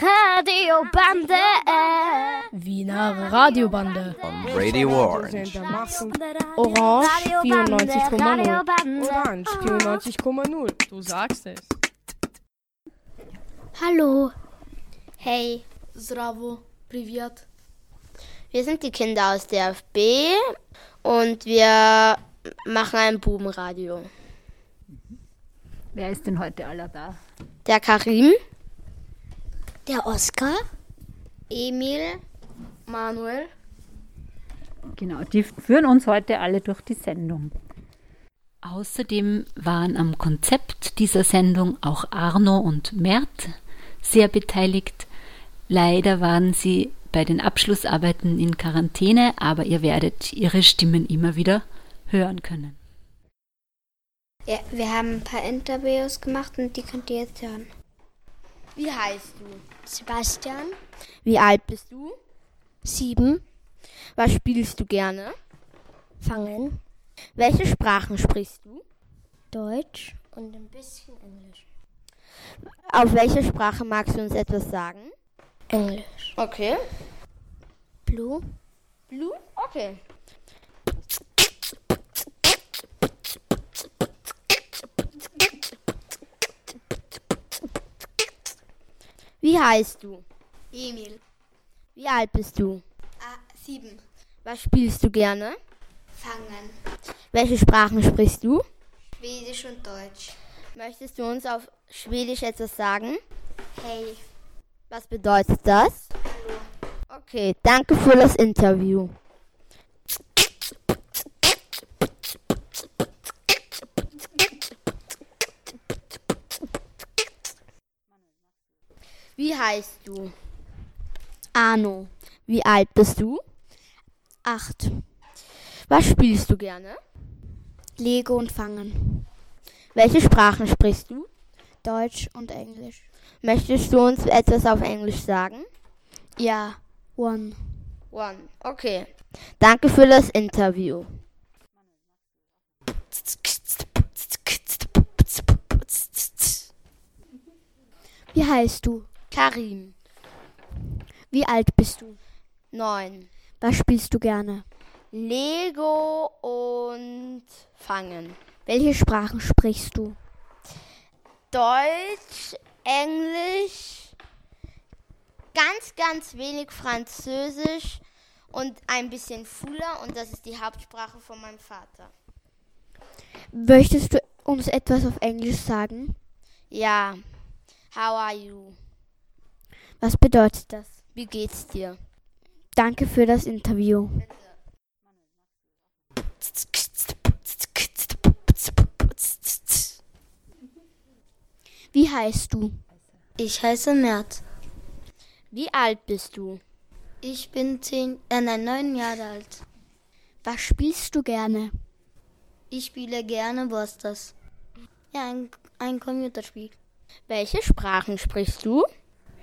Radiobande. Wiener Radiobande. On Radio Orange. Orange 94,0. Orange 94,0. Du sagst es. Hallo. Hey, Zdravo, Privyat. wir sind die Kinder aus der FB und wir machen ein Bubenradio. Wer ist denn heute aller da? Der Karim, Der Oskar. Emil, Manuel. Genau, die führen uns heute alle durch die Sendung. Außerdem waren am Konzept dieser Sendung auch Arno und Mert sehr beteiligt. Leider waren sie bei den Abschlussarbeiten in Quarantäne, aber ihr werdet ihre Stimmen immer wieder hören können. Ja, wir haben ein paar Interviews gemacht und die könnt ihr jetzt hören. wie heißt du? Sebastian. Wie alt bist du? Sieben. Was spielst du gerne? Fangen. Welche Sprachen sprichst du? Deutsch und ein bisschen Englisch. Auf welche Sprache magst du uns etwas sagen? Englisch. Okay. Blue. Blue? Okay. Wie heißt du? Emil. Wie alt bist du? Ah, sieben. Was spielst du gerne? Fangen. Welche Sprachen sprichst du? Schwedisch und Deutsch. Möchtest du uns auf Schwedisch etwas sagen? Hey. Was bedeutet das? Okay, danke für das Interview. Wie heißt du? Arno. Wie alt bist du? Acht. Was spielst du gerne? Lego und Fangen. Welche Sprachen sprichst du? Deutsch und Englisch. Möchtest du uns etwas auf Englisch sagen? Ja. One. One. Okay. Danke für das Interview. Wie heißt du? Karim. Wie alt bist du? Neun. Was spielst du gerne? Lego und Fangen. Welche Sprachen sprichst du? Deutsch, Englisch, ganz, ganz wenig Französisch und ein bisschen Fula und das ist die Hauptsprache von meinem Vater. Möchtest du uns etwas auf Englisch sagen? Ja. How are you? Was bedeutet das? Wie geht's dir? Danke für das Interview. Wie heißt du? Ich heiße Mert. Wie alt bist du? Ich bin zehn, äh, nein, neun Jahre alt. Was spielst du gerne? Ich spiele gerne Busters. Ja, ein, ein Computerspiel. Welche Sprachen sprichst du?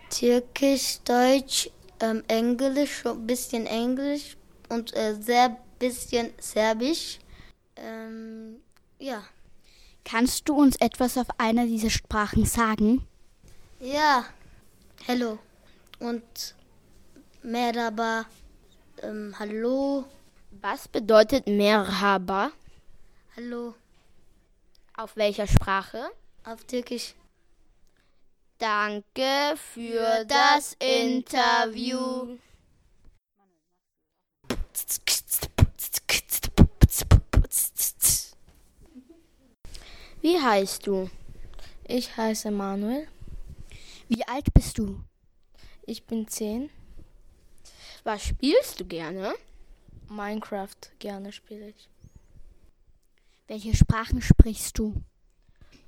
Türkisch, Deutsch, ähm, Englisch, ein bisschen Englisch und äh, sehr bisschen Serbisch. Ähm, ja. Kannst du uns etwas auf einer dieser Sprachen sagen? Ja. Hello. Und Merhaba. Ähm, hallo. Was bedeutet Merhaba? Hallo. Auf welcher Sprache? Auf Türkisch. Danke für das Interview. Wie heißt du? Ich heiße Manuel. Wie alt bist du? Ich bin zehn. Was spielst du gerne? Minecraft gerne spiele ich. Welche Sprachen sprichst du?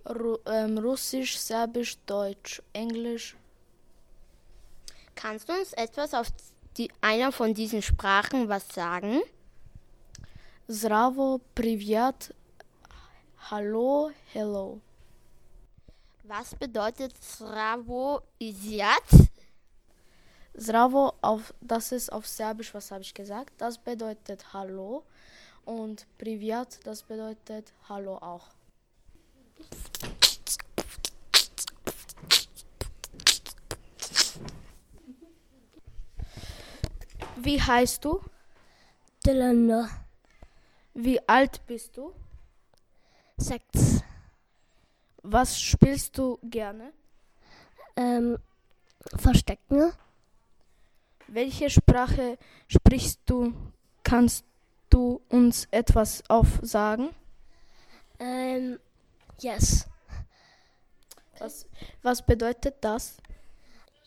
Ru ähm, Russisch, Serbisch, Deutsch, Englisch. Kannst du uns etwas auf die, einer von diesen Sprachen was sagen? Zdravo, Privyat, Hallo, Hello. Was bedeutet Sravo Isiat? Zdravo, auf, das ist auf Serbisch, was habe ich gesagt? Das bedeutet Hallo. Und Privyat, das bedeutet Hallo auch. Wie heißt du? Delano. Wie alt bist du? Sechs. Was spielst du gerne? Ähm, Verstecken. Welche Sprache sprichst du? Kannst du uns etwas aufsagen? Ähm, yes. Was, was bedeutet das?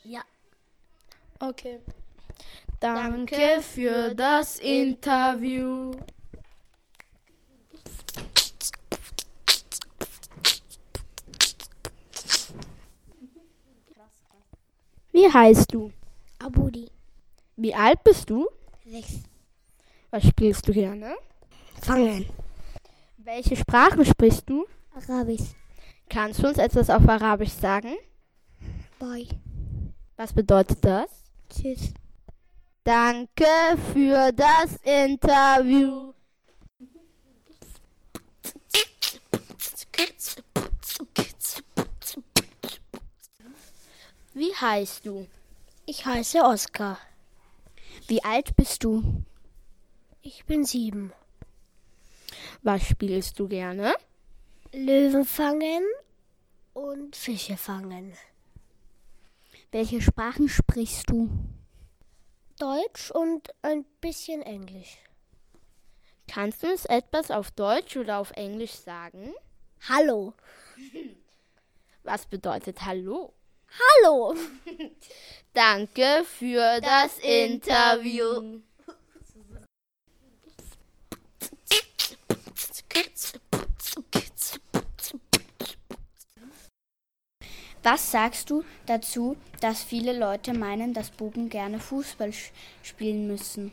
Ja. Okay. Danke für das Interview. Wie heißt du? Abudi. Wie alt bist du? Sechs. Was spielst du gerne? Fangen. Welche Sprache sprichst du? Arabisch. Kannst du uns etwas auf Arabisch sagen? Bye. Was bedeutet das? Tschüss. Danke für das Interview. Wie heißt du? Ich heiße Oskar. Wie alt bist du? Ich bin sieben. Was spielst du gerne? Löwen fangen und Fische fangen. Welche Sprachen sprichst du? Deutsch und ein bisschen Englisch. Kannst du uns etwas auf Deutsch oder auf Englisch sagen? Hallo. Was bedeutet Hallo? Hallo. Danke für das, Interview. Was sagst du dazu, dass viele Leute meinen, dass Buben gerne Fußball spielen müssen?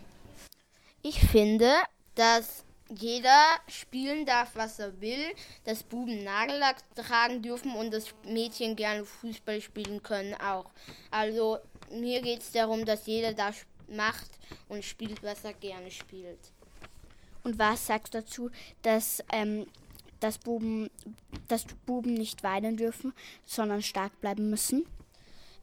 Ich finde, dass jeder spielen darf, was er will, dass Buben Nagellack tragen dürfen und dass Mädchen gerne Fußball spielen können auch. Also mir geht es darum, dass jeder das macht und spielt, was er gerne spielt. Und was sagst du dazu, dass, ähm, dass, Buben, dass Buben nicht weinen dürfen, sondern stark bleiben müssen?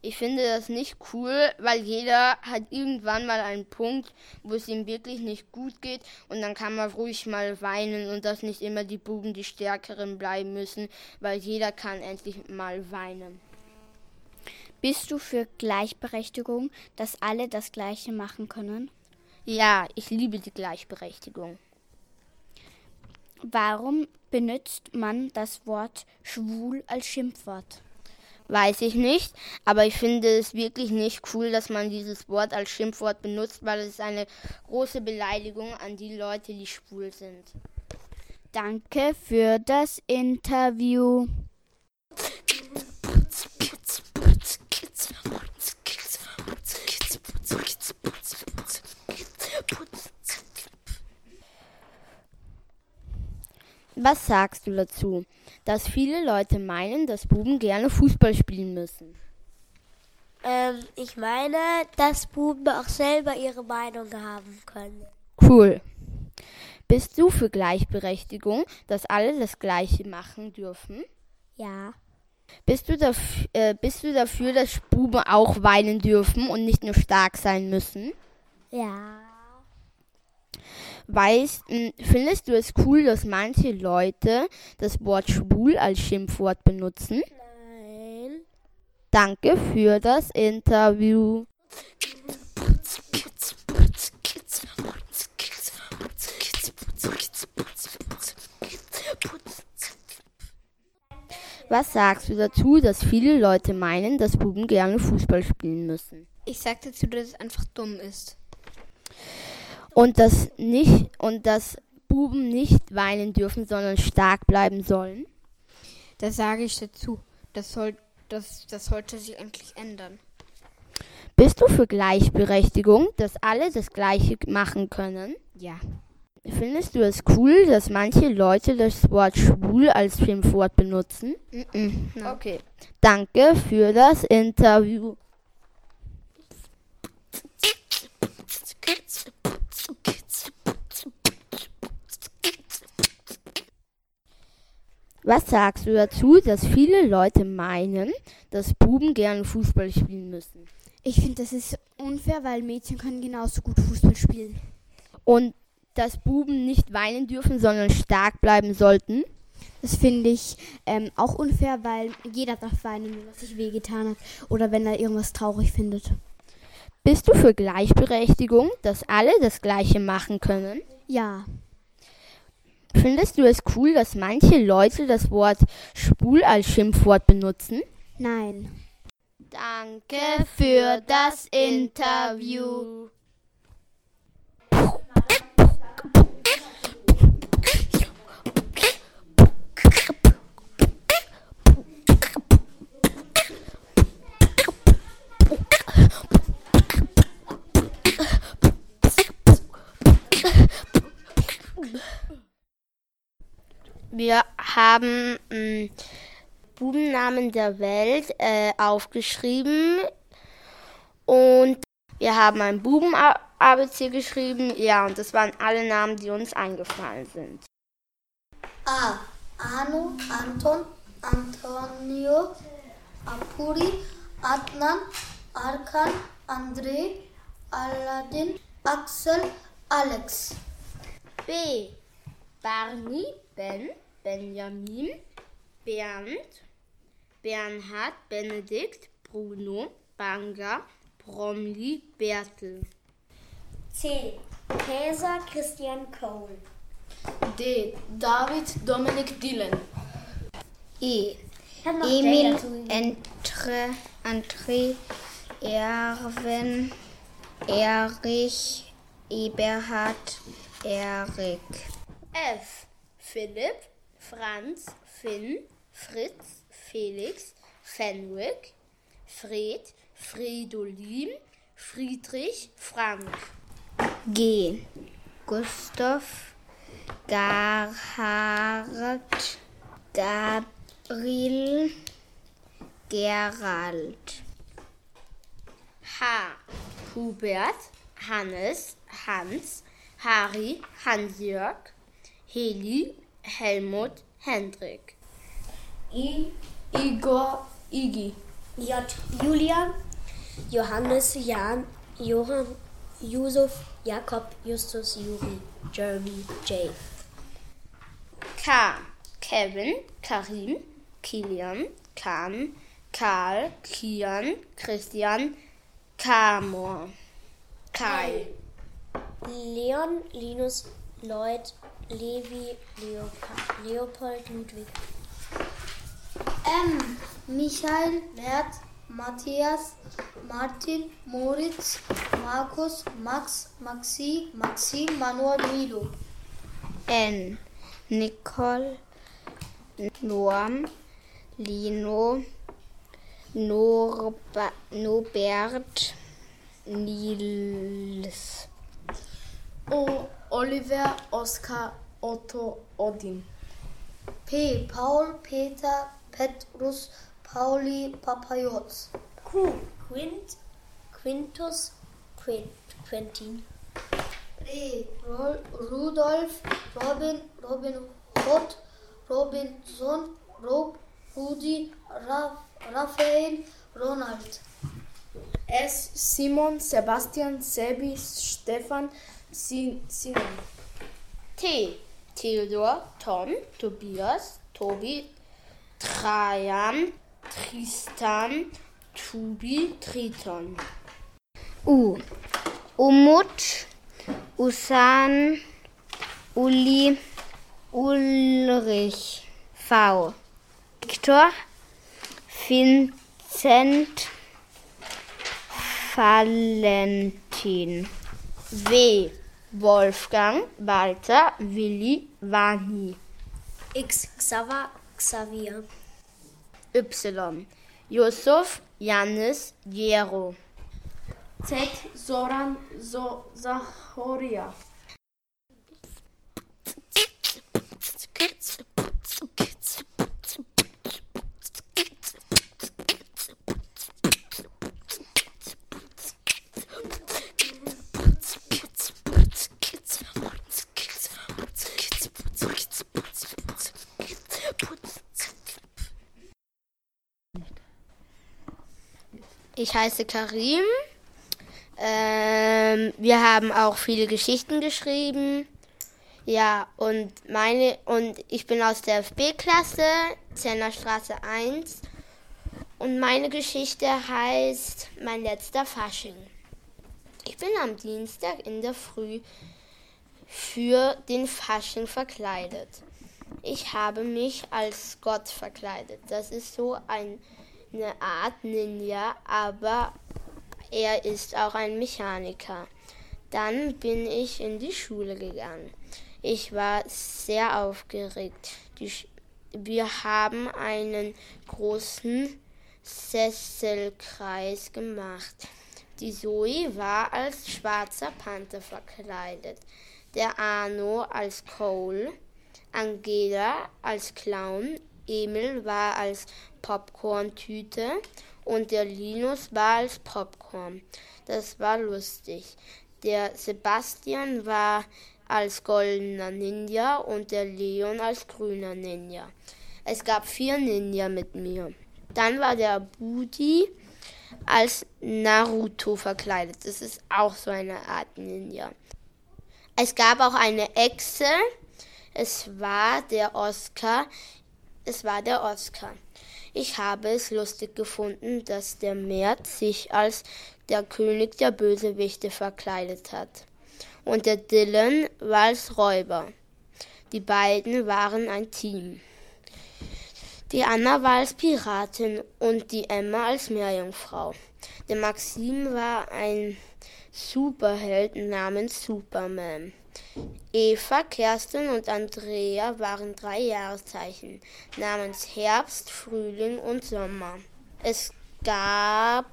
Ich finde das nicht cool, weil jeder hat irgendwann mal einen Punkt, wo es ihm wirklich nicht gut geht und dann kann man ruhig mal weinen und dass nicht immer die Buben die Stärkeren bleiben müssen, weil jeder kann endlich mal weinen. Bist du für Gleichberechtigung, dass alle das Gleiche machen können? Ja, ich liebe die Gleichberechtigung. Warum benutzt man das Wort schwul als Schimpfwort? Weiß ich nicht, aber ich finde es wirklich nicht cool, dass man dieses Wort als Schimpfwort benutzt, weil es eine große Beleidigung an die Leute, die schwul sind. Danke für das Interview. Was sagst du dazu, dass viele Leute meinen, dass Buben gerne Fußball spielen müssen? Ähm, ich meine, dass Buben auch selber ihre Meinung haben können. Cool. Bist du für Gleichberechtigung, dass alle das Gleiche machen dürfen? Ja. Bist du, dafür, äh, bist du dafür, dass Buben auch weinen dürfen und nicht nur stark sein müssen? Ja. Weißt, findest du es cool, dass manche Leute das Wort schwul als Schimpfwort benutzen? Nein. Danke für das Interview. Was sagst du dazu, dass viele Leute meinen, dass Buben gerne Fußball spielen müssen? Ich sag dazu, dass es einfach dumm ist. Und dass nicht und dass Buben nicht weinen dürfen, sondern stark bleiben sollen? Da sage ich dazu, das, soll, das, das sollte sich endlich ändern. Bist du für Gleichberechtigung, dass alle das Gleiche machen können? Ja. Findest du es cool, dass manche Leute das Wort schwul als Schimpfwort benutzen? Mm -mm, no. Okay. Danke für das Interview. Was sagst du dazu, dass viele Leute meinen, dass Buben gerne Fußball spielen müssen? Ich finde, das ist unfair, weil Mädchen können genauso gut Fußball spielen. Und dass Buben nicht weinen dürfen, sondern stark bleiben sollten. Das finde ich ähm, auch unfair, weil jeder darf weinen, wenn er sich wehgetan hat oder wenn er irgendwas traurig findet. Bist du für Gleichberechtigung, dass alle das Gleiche machen können? Ja. Findest du es cool, dass manche Leute das Wort schwul als Schimpfwort benutzen? Nein. Danke für das Interview. Wir haben mh, mm, Bubennamen der Welt äh, aufgeschrieben und wir haben ein Buben-ABC geschrieben. Ja, und das waren alle Namen, die uns eingefallen sind. A. Anu, Anton, Antonio, Apuri, Adnan, Arkan, André, Aladdin, Axel, Alex. B. Barney, Ben, Benjamin, Bernd, Bernhard, Benedikt, Bruno, Banga, Bromley, Bertel. C. Käser Christian Cole. D. David Dominik Dylan. E. Emil Entre, André Erwin Erich Eberhard Erik. F. Philipp, Franz, Finn, Fritz, Felix, Fenwick, Fred, Fridolin, Friedrich, Frank. G. Gustav, Gerhard, Gabriel, Gerald. H. Hubert, Hannes, Hans, Harry, Hans-Jörg, Heli, Helmut, Hendrik. I, Igor, Igi. J. Julian, Johannes, Jan, Johann, Josef, Jakob, Justus, Juri, Jeremy, Jay. K. Kevin, Karim, Kilian, Kahn, Karl, Kian, Christian, Kamor. Kai. Leon, Linus, Lloyd, Levi, Leopold, Leopold Ludwig. M. Michael, Mert, Matthias, Martin, Moritz, Markus, Max, Maxi, Maxim, Manuel, Milo. N. Nicole, Norm, Lino, Norba, Norbert, Nils. O. Oliver, Oskar, Otto, Odin. P. Paul, Peter, Petrus, Pauli, Papayos. Q. Quint, Quintus, Quint, Quentin. R. Rudolf, Robin, Robin Hood, Robinson, Rob, Rudi, Raf, Raphael, Ronald. S. Simon, Sebastian, Sebi, Stefan, Simon. T. Theodor, Tom, Tobias, Tobi, Trajan, Tristan, Tubi, Triton. U. Umut, Usan, Uli, Ulrich. V. Viktor, Vincent, Valentin. W. Wolfgang, Walter, Willi, Vani. X. Xaver, Xavier. Y. Yusuf, Janis, Jero. Z. Zoran, Zo Zahoria. Ich heiße Karim. Ähm, wir haben auch viele Geschichten geschrieben. Ja, und meine und ich bin aus der FB-Klasse, Zennerstraße 1. Und meine Geschichte heißt Mein letzter Fasching. Ich bin am Dienstag in der Früh für den Fasching verkleidet. Ich habe mich als Gott verkleidet. Das ist so ein, eine Art Ninja, aber er ist auch ein Mechaniker. Dann bin ich in die Schule gegangen. Ich war sehr aufgeregt. Wir haben einen großen Sesselkreis gemacht. Die Zoe war als schwarzer Panther verkleidet, der Arno als Cole, Angela als Clown, Emil war als Popcorn-Tüte und der Linus war als Popcorn. Das war lustig. Der Sebastian war als goldener Ninja und der Leon als grüner Ninja. Es gab vier Ninja mit mir. Dann war der Budi als Naruto verkleidet. Das ist auch so eine Art Ninja. Es gab auch eine Echse. Es war der Oscar. Es war der Oscar. Ich habe es lustig gefunden, dass der Mert sich als der König der Bösewichte verkleidet hat. Und der Dylan war als Räuber. Die beiden waren ein Team. Die Anna war als Piratin und die Emma als Meerjungfrau. Der Maxim war ein Superheld namens Superman. Eva, Kerstin und Andrea waren drei Jahreszeichen namens Herbst, Frühling und Sommer. Es gab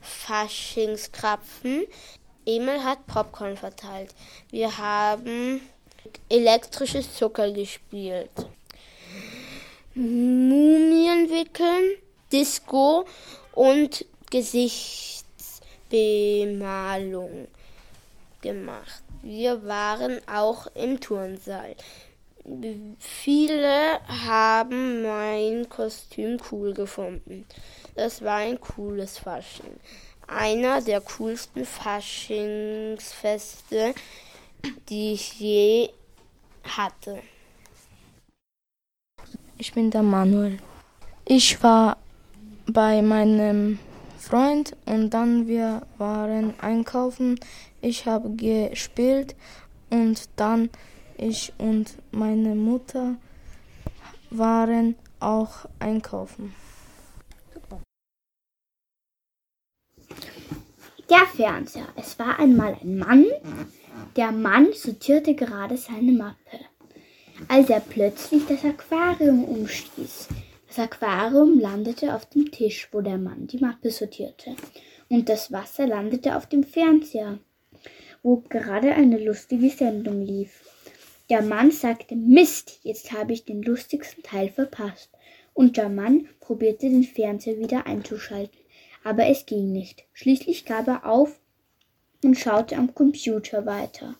Faschingskrapfen. Emil hat Popcorn verteilt. Wir haben elektrisches Zucker gespielt. Mumien wickeln, Disco und Gesichtsbemalung gemacht. Wir waren auch im Turnsaal. Viele haben mein Kostüm cool gefunden. Das war ein cooles Fasching. Einer der coolsten Faschingsfeste, die ich je hatte. Ich bin der Manuel. Ich war bei meinem Freund und dann wir waren einkaufen. Ich habe gespielt und dann ich und meine Mutter waren auch einkaufen. Der Fernseher. Es war einmal ein Mann. Der Mann sortierte gerade seine Mappe, als er plötzlich das Aquarium umstieß. Das Aquarium landete auf dem Tisch, wo der Mann die Mappe sortierte, und das Wasser landete auf dem Fernseher, wo gerade eine lustige Sendung lief. Der Mann sagte, Mist, jetzt habe ich den lustigsten Teil verpasst. Und der Mann probierte den Fernseher wieder einzuschalten, aber es ging nicht. Schließlich gab er auf und schaute am Computer weiter.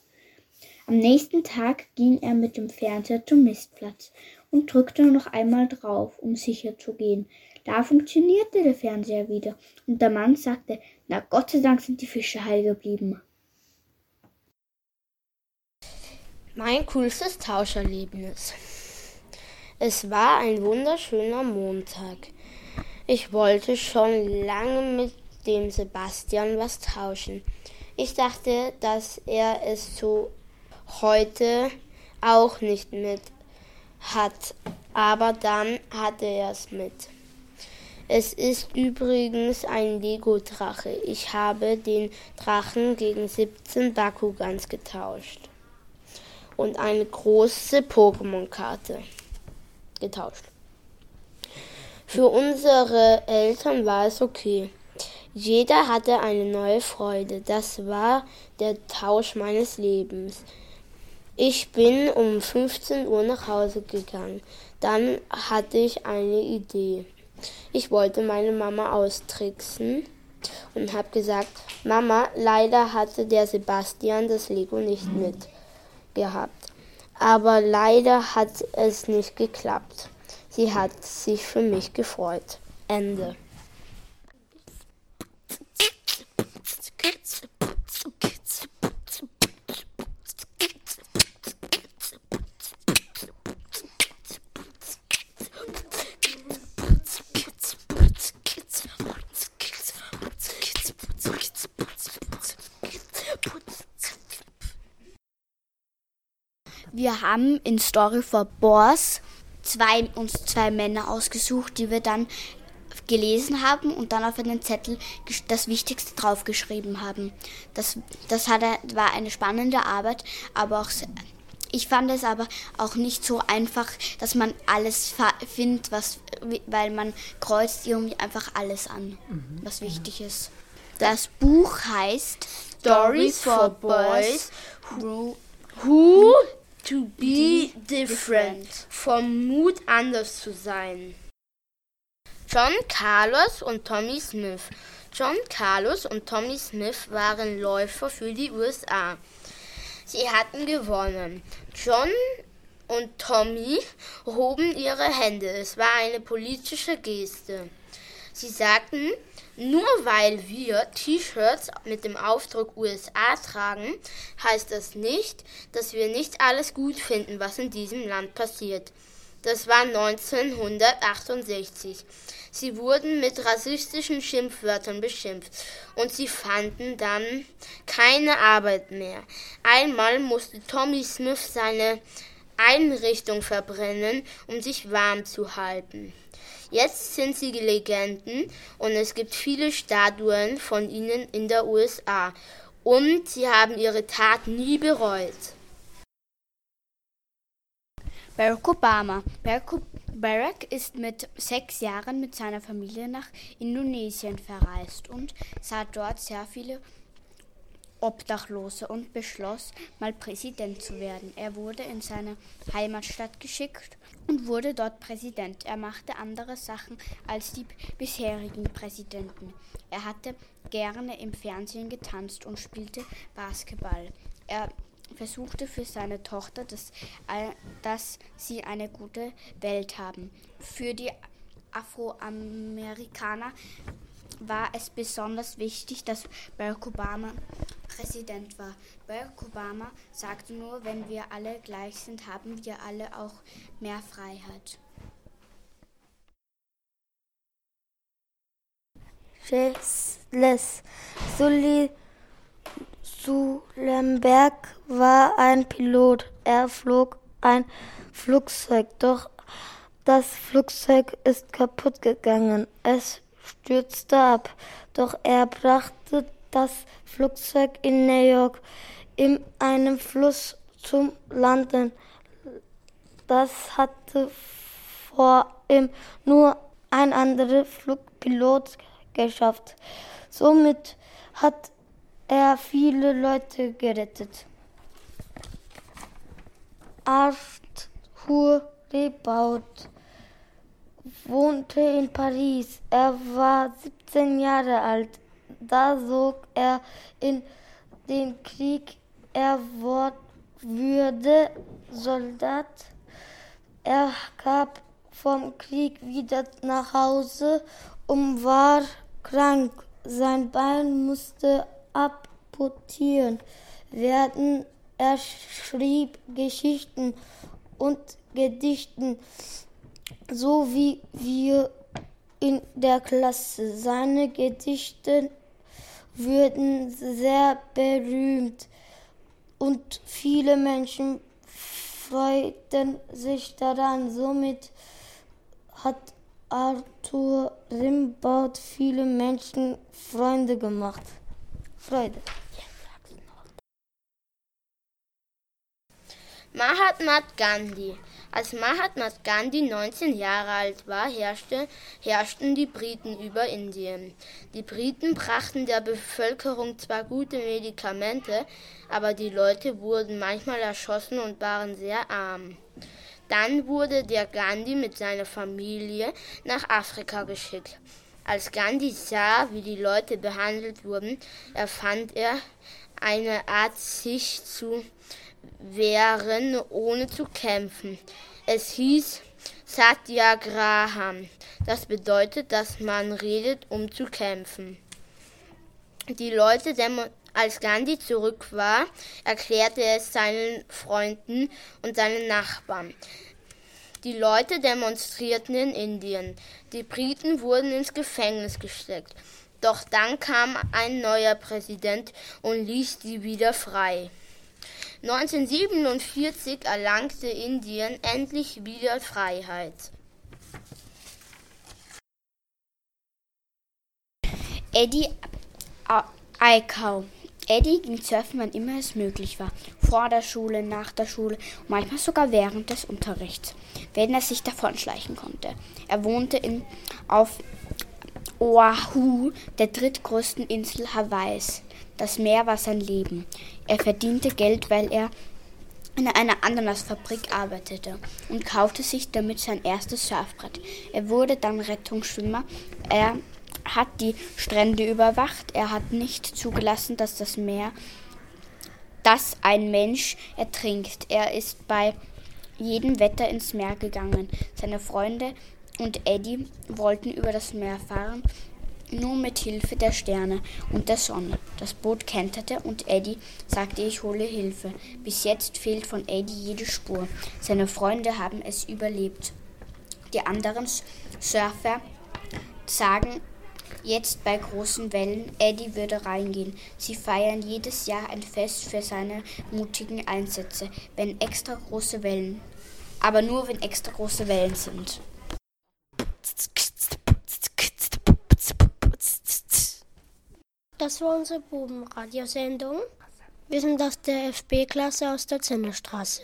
Am nächsten Tag ging er mit dem Fernseher zum Mistplatz und drückte noch einmal drauf, um sicher zu gehen. Da funktionierte der Fernseher wieder und der Mann sagte, na Gott sei Dank sind die Fische heil geblieben. Mein coolstes Tauscherlebnis. Es war ein wunderschöner Montag. Ich wollte schon lange mit dem Sebastian was tauschen. Ich dachte, dass er es so heute auch nicht mit hat, aber dann hatte er es mit. Es ist übrigens ein Lego-Drache. Ich habe den Drachen gegen 17 Bakugans getauscht und eine große Pokémon-Karte getauscht. Für unsere Eltern war es okay. Jeder hatte eine neue Freude. Das war der Tausch meines Lebens. Ich bin um 15 Uhr nach Hause gegangen. Dann hatte ich eine Idee. Ich wollte meine Mama austricksen und habe gesagt, Mama, leider hatte der Sebastian das Lego nicht mit gehabt. Aber leider hat es nicht geklappt. Sie hat sich für mich gefreut. Ende. Haben in Story for Boars zwei, uns zwei Männer ausgesucht, die wir dann gelesen haben und dann auf einen Zettel das Wichtigste draufgeschrieben haben. Das, das hat, war eine spannende Arbeit, aber auch ich fand es aber auch nicht so einfach, dass man alles findet, was, weil man kreuzt irgendwie einfach alles an, mhm. was wichtig ja. ist. Das Buch heißt Stories for Boys Who, who to be different. Vom Mut anders zu sein. John Carlos und Tommy Smith. John Carlos und Tommy Smith waren Läufer für die USA. Sie hatten gewonnen. John und Tommy hoben ihre Hände. Es war eine politische Geste. Sie sagten, nur weil wir T-Shirts mit dem Aufdruck USA tragen, heißt das nicht, dass wir nicht alles gut finden, was in diesem Land passiert. Das war 1968. Sie wurden mit rassistischen Schimpfwörtern beschimpft und sie fanden dann keine Arbeit mehr. Einmal musste Tommy Smith seine Einrichtung verbrennen, um sich warm zu halten. Jetzt sind sie Legenden und es gibt viele Statuen von ihnen in der USA und sie haben ihre Tat nie bereut. Barack Obama. Barack, Barack ist mit sechs Jahren mit seiner Familie nach Indonesien verreist und sah dort sehr viele Obdachlose und beschloss, mal Präsident zu werden. Er wurde in seine Heimatstadt geschickt und wurde dort Präsident. Er machte andere Sachen als die bisherigen Präsidenten. Er hatte gerne im Fernsehen getanzt und spielte Basketball. Er versuchte für seine Tochter, dass, dass sie eine gute Welt haben. Für die Afroamerikaner war es besonders wichtig, dass Barack Obama Präsident war. Barack Obama sagte nur, wenn wir alle gleich sind, haben wir alle auch mehr Freiheit. Les Sully Zulenberg war ein Pilot. Er flog ein Flugzeug, doch das Flugzeug ist kaputt gegangen. Es stürzte ab, doch er brachte das Flugzeug in New York in einem Fluss zum Landen. Das hatte vor ihm nur ein anderer Flugpilot geschafft. Somit hat er viele Leute gerettet. Arthur Rebaud wohnte in Paris. Er war 17 Jahre alt. Da zog er in den Krieg. Er wurde Soldat. Er gab vom Krieg wieder nach Hause und war krank. Sein Bein musste amputieren werden. Er schrieb Geschichten und Gedichten, so wie wir in der Klasse. Seine Gedichte würden sehr berühmt und viele Menschen freuten sich daran. Somit hat Arthur Rimbaud viele Menschen Freunde gemacht. Freude. Mahatma Gandhi. Als Mahatma Gandhi 19 Jahre alt war, herrschte, herrschten die Briten über Indien. Die Briten brachten der Bevölkerung zwar gute Medikamente, aber die Leute wurden manchmal erschossen und waren sehr arm. Dann wurde der Gandhi mit seiner Familie nach Afrika geschickt. Als Gandhi sah, wie die Leute behandelt wurden, erfand er eine Art, sich zu wehren, ohne zu kämpfen. Es hieß Satyagraham. Das bedeutet, dass man redet, um zu kämpfen. Die Leute, als Gandhi zurück war, erklärte es seinen Freunden und seinen Nachbarn. Die Leute demonstrierten in Indien. Die Briten wurden ins Gefängnis gesteckt. Doch dann kam ein neuer Präsident und ließ sie wieder frei. 1947 erlangte Indien endlich wieder Freiheit. Eddie Aikau. Eddie ging surfen, wann immer es möglich war. Vor der Schule, nach der Schule, manchmal sogar während des Unterrichts, wenn er sich davonschleichen konnte. Er wohnte in, auf Oahu, der drittgrößten Insel Hawaiis. Das Meer war sein Leben. Er verdiente Geld, weil er in einer Ananasfabrik arbeitete und kaufte sich damit sein erstes Surfbrett. Er wurde dann Rettungsschwimmer. Er hat die Strände überwacht. Er hat nicht zugelassen, dass das Meer, dass ein Mensch ertrinkt. Er ist bei jedem Wetter ins Meer gegangen. Seine Freunde und Eddie wollten über das Meer fahren, nur mit Hilfe der Sterne und der Sonne. Das Boot kenterte und Eddie sagte, ich hole Hilfe. Bis jetzt fehlt von Eddie jede Spur. Seine Freunde haben es überlebt. Die anderen Surfer sagen jetzt bei großen Wellen, Eddie würde reingehen. Sie feiern jedes Jahr ein Fest für seine mutigen Einsätze, wenn extra große Wellen. Aber nur wenn extra große Wellen sind. Das war unsere Bubenradiosendung. Wir sind aus der FB-Klasse aus der Zinnerstraße.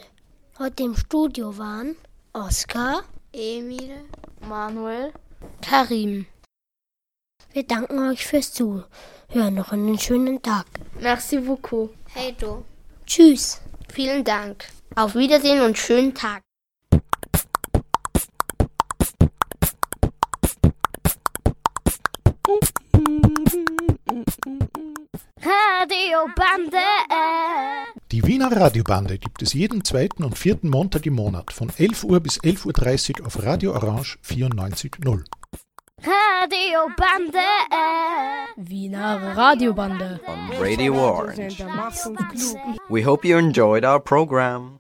Heute im Studio waren Oskar, Emil, Manuel, Karim. Wir danken euch fürs Zuhören. Noch einen schönen Tag. Merci beaucoup. Hey du. Tschüss. Vielen Dank. Auf Wiedersehen und schönen Tag. Radiobande. Die Wiener Radiobande gibt es jeden zweiten und vierten Montag im Monat von 11 Uhr bis 11.30 Uhr auf Radio Orange 94.0. Radiobande. Wiener Radiobande. On Radio Orange. We hope you enjoyed our program.